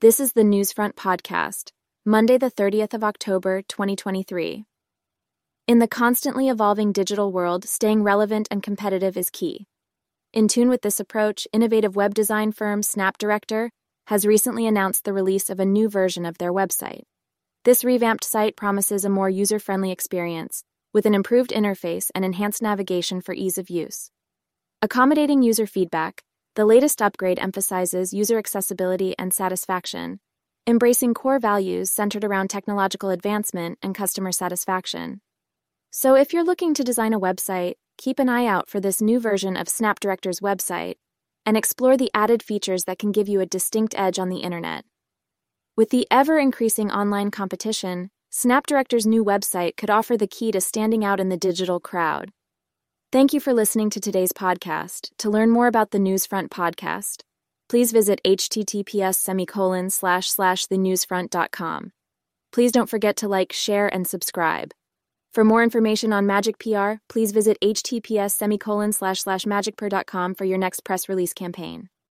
This is the Newsfront Podcast, Monday, the 30th of October, 2023. In the constantly evolving digital world, staying relevant and competitive is key. In tune with this approach, innovative web design firm SnapDirector has recently announced the release of a new version of their website. This revamped site promises a more user friendly experience, with an improved interface and enhanced navigation for ease of use. Accommodating user feedback, the latest upgrade emphasizes user accessibility and satisfaction, embracing core values centered around technological advancement and customer satisfaction. So, if you're looking to design a website, keep an eye out for this new version of SnapDirector's website and explore the added features that can give you a distinct edge on the internet. With the ever increasing online competition, SnapDirector's new website could offer the key to standing out in the digital crowd. Thank you for listening to today's podcast. To learn more about the Newsfront podcast, please visit https semicolon slash slash thenewsfront.com. Please don't forget to like, share, and subscribe. For more information on Magic PR, please visit https semicolon slash slash magicper.com for your next press release campaign.